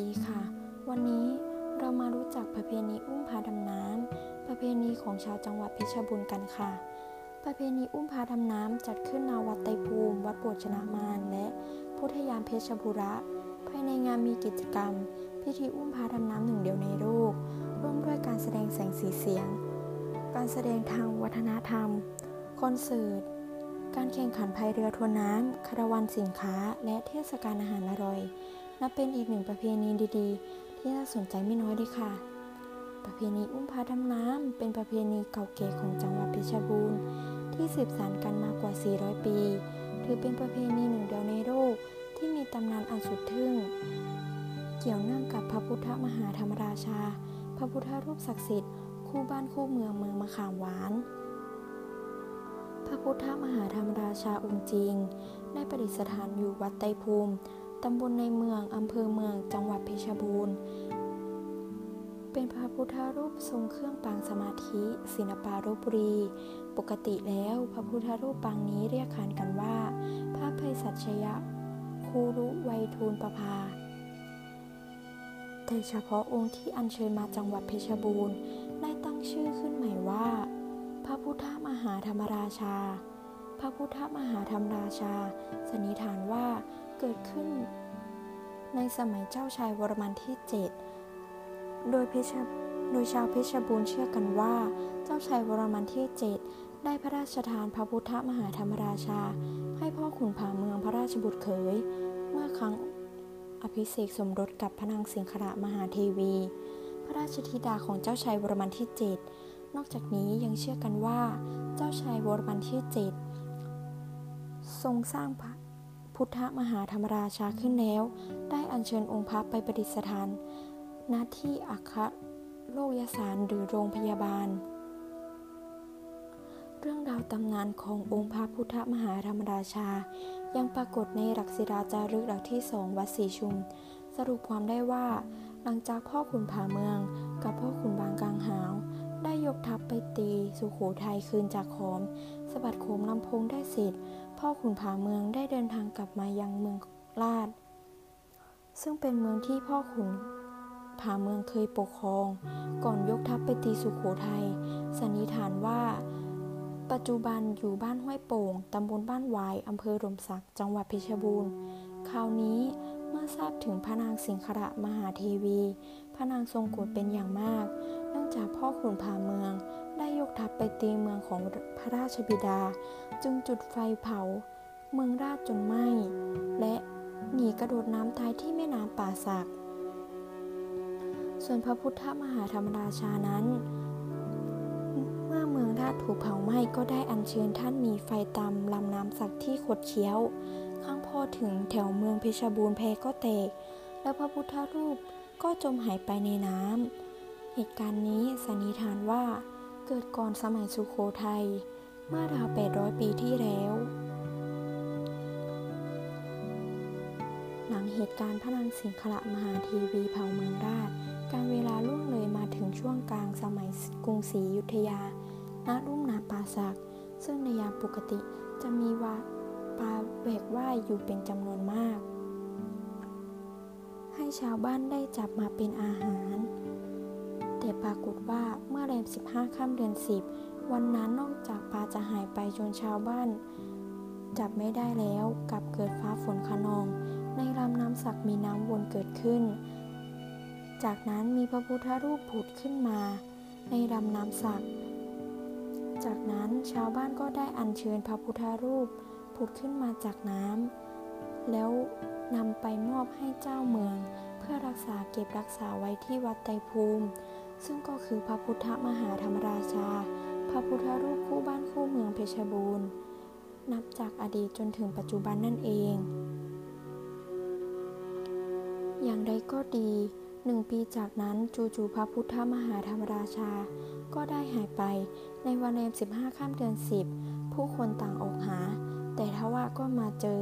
ดีค่ะ วันนี้เรามารู้จักประเพณีอุ้มพาดำน้ำประเพณีของชาวจังหวัดเพชรบูรณ์กันค่ะ ประเพณีอุ้มพาดำน้ำจัดขึ้นณวัดไตรภูมิ วัดโบชนะมารและพุทธยามเพชรบุระภายในงานมีกิจกรรม พิธีอุ้มพาดำน้ำหนึ่งเดียวในโลกร่วมด้วยการแสดงแสงสีเสียง การแสดงทางวัฒนธรรม คอนเสิร์ตการแข่งขันพายเรือทวนน้ำคาราวานสินค้า และเทศกาลอาหารอร่อย นับเป็นอีกหนึ่งประเพณีดีๆ ที่น่าสนใจไม่น้อยเลยค่ะ ประเพณีอุ้มพาดำน้ำเป็นประเพณีเก่าแก่ของจังหวัดเพชรบูรณ์ที่สืบสานกันมากว่า 400 ปี ถือเป็นประเพณีหนึ่งเดียวในโลกที่มีตำนานอันสุดทึ่ง เกี่ยวเนื่องกับพระพุทธมหาธรรมราชา พระพุทธรูปศักดิ์สิทธิ์คู่บ้านคู่เมืองเมืองมะขามหวาน พระพุทธมหาธรรมราชาองค์จริง ได้ประดิษฐานอยู่วัดไตภูมิ ตำบลในเมือง อำเภอเมือง จังหวัดเพชรบูรณ์ เป็นพระพุทธรูปทรงเครื่องปางสมาธิ ศิลปารบุรี ปกติแล้วพระพุทธรูปปางนี้เรียกขานกันว่า พระภัยสัชยะคูรุไวยทูลประภา แต่เฉพาะองค์ที่อัญเชิญมาจังหวัดเพชรบูรณ์ ได้ตั้งชื่อขึ้นใหม่ว่า พระพุทธมหาธรรมราชา พระพุทธมหาธรรมราชา สันนิษฐานว่า เกิดขึ้น ในสมัยเจ้าชายวรมันที่ 7 โดยเพชรโดยชาวเพชรบูรณ์เชื่อกันว่า เจ้าชายวรมันที่ 7 ได้พระราชทานพระพุทธมหาธรรมราชา ให้พ่อขุนผาเมืองพระราชบุตรเขย เมื่อครั้งอภิเษกสมรสกับพระนางสิงคระมหาเทวี พระราชธิดาของเจ้าชายวรมันที่ 7 นอกจากนี้ยังเชื่อกันว่า เจ้าชายวรมันที่ 7 ทรงสร้างพระ พุทธมหาธรรมราชาขึ้นแล้ว ได้อัญเชิญองค์พระไปประดิษฐานณที่อัครโลกยสารหรือโรงพยาบาล เรื่องราวตำนานขององค์พระพุทธมหาธรรมราชา ยังปรากฏในหลักศิลาจารึกหลักที่สองวัดศรีชุม สรุปความได้ว่า หลังจากพ่อขุนผาเมือง กับพ่อขุนบางกลางหาว ยกทัพไปตีสุขโขทัยคืนจากขอมสะบัดโขมลำพงได้เสร็จ พ่อขุนผาเมืองได้เดินทางกลับมายังเมืองลาดซึ่งเป็นเมืองที่พ่อขุนผาเมืองเคยปกครอง ก่อนยกทัพไปตีสุขโขทัยสันนิษฐานว่า ปัจจุบันอยู่บ้านห้วยโป่งตำบลบ้านวายอำเภอรมศักดิ์จังหวัดเพชรบูรณ์ คราวนี้เมื่อทราบถึงพระนางสิงคระมหาเทวี พระนางทรงโกรธเป็นอย่างมาก พ่อขุนผาเมือง ได้ยกทัพไปตีเมืองของพระราชบิดา จึงจุดไฟเผา เมืองราชจนไหม้ และหนีกระโดดน้ำตายที่แม่น้ำป่าสัก ส่วนพระพุทธมหาธรรมราชานั้น เมื่อเมืองราชถูกเผาไหม้ก็ได้อัญเชิญท่านหนีไฟตามลำน้ำสักที่ขดเคี้ยว ข้างพ่อถึงแถวเมืองเพชรบูรณ์แพก็แตก แล้วพระพุทธรูปก็จมหายไปในน้ำ เหตุการณ์นี้สันนิษฐานว่าเกิดก่อนสมัยสุโขทัยเมื่อราว 800 ปีที่แล้ว หลังเหตุการณ์พระนางสิงคละมหาทีวีเผาเมืองราช การเวลาล่วงเลยมาถึงช่วงกลางสมัยกรุงศรีอยุธยา ณ รุ่มนาปาสัก ซึ่งในยามปกติจะมีวาปลาแหวกว่ายอยู่เป็นจำนวนมาก ให้ชาวบ้านได้จับมาเป็นอาหาร ปรากฏว่าเมื่อแรม 15 ค่ำเดือน 10 วันนั้นนอกจากปลาจะหายไปจนชาวบ้าน จับไม่ได้แล้วกลับเกิดฟ้าฝนขนอง ในลำน้ำสักมีน้ำวนเกิดขึ้น จากนั้นมีพระพุทธรูปผุดขึ้นมา ในลำน้ำสัก จากนั้นชาวบ้านก็ได้อัญเชิญพระพุทธรูปผุดขึ้นมาจากน้ำแล้วนำไปมอบให้เจ้าเมือง เพื่อรักษาเก็บรักษาไว้ที่วัดไตรภูมิ ซึ่งก็คือพระพุทธมหาธรรมราชา พระพุทธรูปคู่บ้านคู่เมืองเพชรบูรณ์ นับจากอดีตจนถึงปัจจุบันนั่นเอง อย่างใดก็ดีหนึ่งปีจากนั้นจู่ๆพระพุทธมหาธรรมราชา ก็ได้หายไปในวันแรม15ค่ำเดือน 10 ผู้คนต่างออกหา แต่ทว่าก็มาเจอ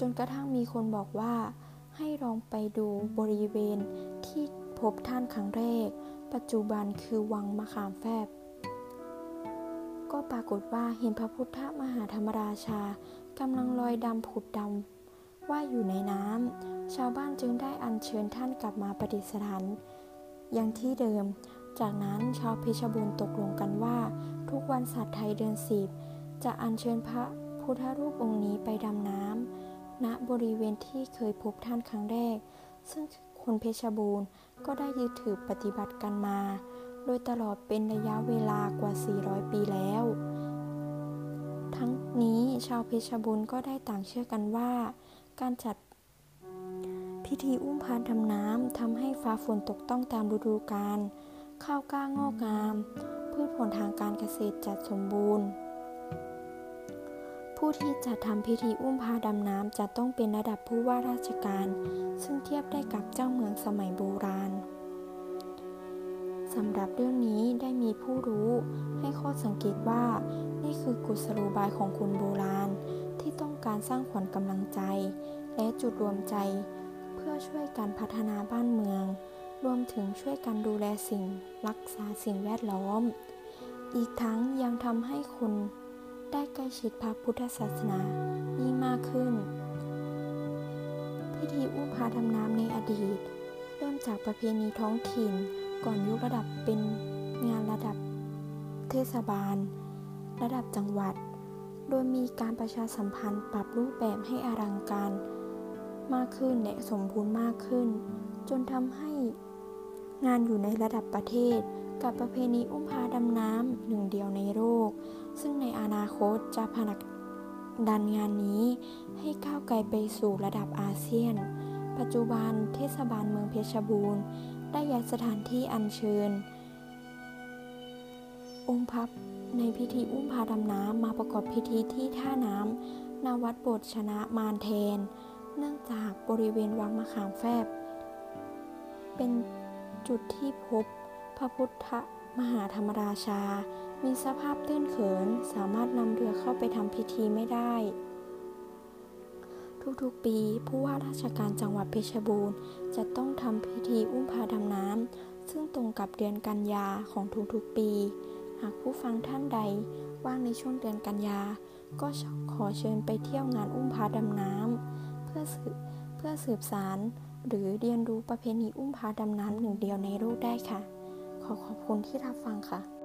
จนกระทั่งมีคนบอกว่า ให้ลองไปดูบริเวณที่พบท่านครั้งแรก ปัจจุบันคือวังมะขามแฟบ ก็ปรากฏว่าเห็นพระพุทธมหาธรรมราชากำลังลอยดำผุดดำว่าอยู่ในน้ำชาวบ้านจึงได้อัญเชิญท่านกลับมาประดิษฐานยังที่เดิม จากนั้นชาวเพชรบูรณ์ตกลงกันว่า ทุกวันศาสตร์ไทยเดือนสิบจะอัญเชิญพระพุทธรูปองค์นี้ไปดำน้ำณบริเวณที่เคยพบท่านครั้งแรก ซึ่ง คนเพชรบูรณ์ก็ได้ยึดถือปฏิบัติกันมา โดยตลอดเป็นระยะเวลากว่า 400 ปีแล้ว ทั้งนี้ชาวเพชรบูรณ์ก็ได้ต่างเชื่อกันว่า การจัดพิธีอุ้มพานดำน้ำทำให้ฟ้าฝนตกต้องตามฤดูกาลข้าวกล้างอกงาม พืชผลทางการเกษตรจัดสมบูรณ์ ผู้ที่จะทำพิธีอุ้มพาดำน้ำจะต้องเป็นระดับผู้ว่าราชการ ซึ่งเทียบได้กับเจ้าเมืองสมัยโบราณสำหรับเรื่องนี้ได้มีผู้รู้ให้ข้อสังเกตว่า นี่คือกุศโลบายของคนโบราณ ที่ต้องการสร้างขวัญกำลังใจ และจุดรวมใจ เพื่อช่วยการพัฒนาบ้านเมือง รวมถึงช่วยกันดูแลสิ่ง รักษาสิ่งแวดล้อม อีกทั้งยังทำให้คน ได้ใกล้ชิดพระพุทธศาสนายิ่งมากขึ้น พิธีอุ้มพาดำน้ำในอดีต เริ่มจากประเพณีท้องถิ่นก่อนยกระดับเป็นงานระดับเทศบาล ระดับจังหวัด โดยมีการประชาสัมพันธ์ปรับรูปแบบให้อลังการมากขึ้นและสมบูรณ์มากขึ้น จนทำให้งานอยู่ในระดับประเทศ กับประเพณีอุ้มพาดำน้ำหนึ่งเดียวในโลก ซึ่งในอนาคตจะผลักดันงานนี้ให้ก้าวไกลไปสู่ระดับอาเซียน ปัจจุบันเทศบาลเมืองเพชรบูรณ์ ได้ย้ายสถานที่อัญเชิญ องค์พระในพิธีอุ้มพาดำน้ำมาประกอบพิธีที่ท่าน้ำนาวัดโบสถ์ชนะมารแทน เนื่องจากบริเวณวังมะขามแฟบ เป็นจุดที่พบ พระพุทธมหาธรรมราชา มีสภาพตื้นเขินสามารถนำเรือเข้าไปทำพิธีไม่ได้ ทุกๆปีผู้ว่าราชการจังหวัดเพชรบูรณ์จะต้องทำพิธีอุ้มพาดำน้ำซึ่งตรงกับเดือนกันยาของทุกๆปี หากผู้ฟังท่านใดว่างในช่วงเดือนกันยา ก็ขอเชิญไปเที่ยวงานอุ้มพาดำน้ำเพื่อสืบเพื่อสืบสารหรือเรียนรู้ประเพณีอุ้มพาดำน้ำหนึ่งเดียวในโลกได้ค่ะ ขอขอบคุณที่รับฟังค่ะ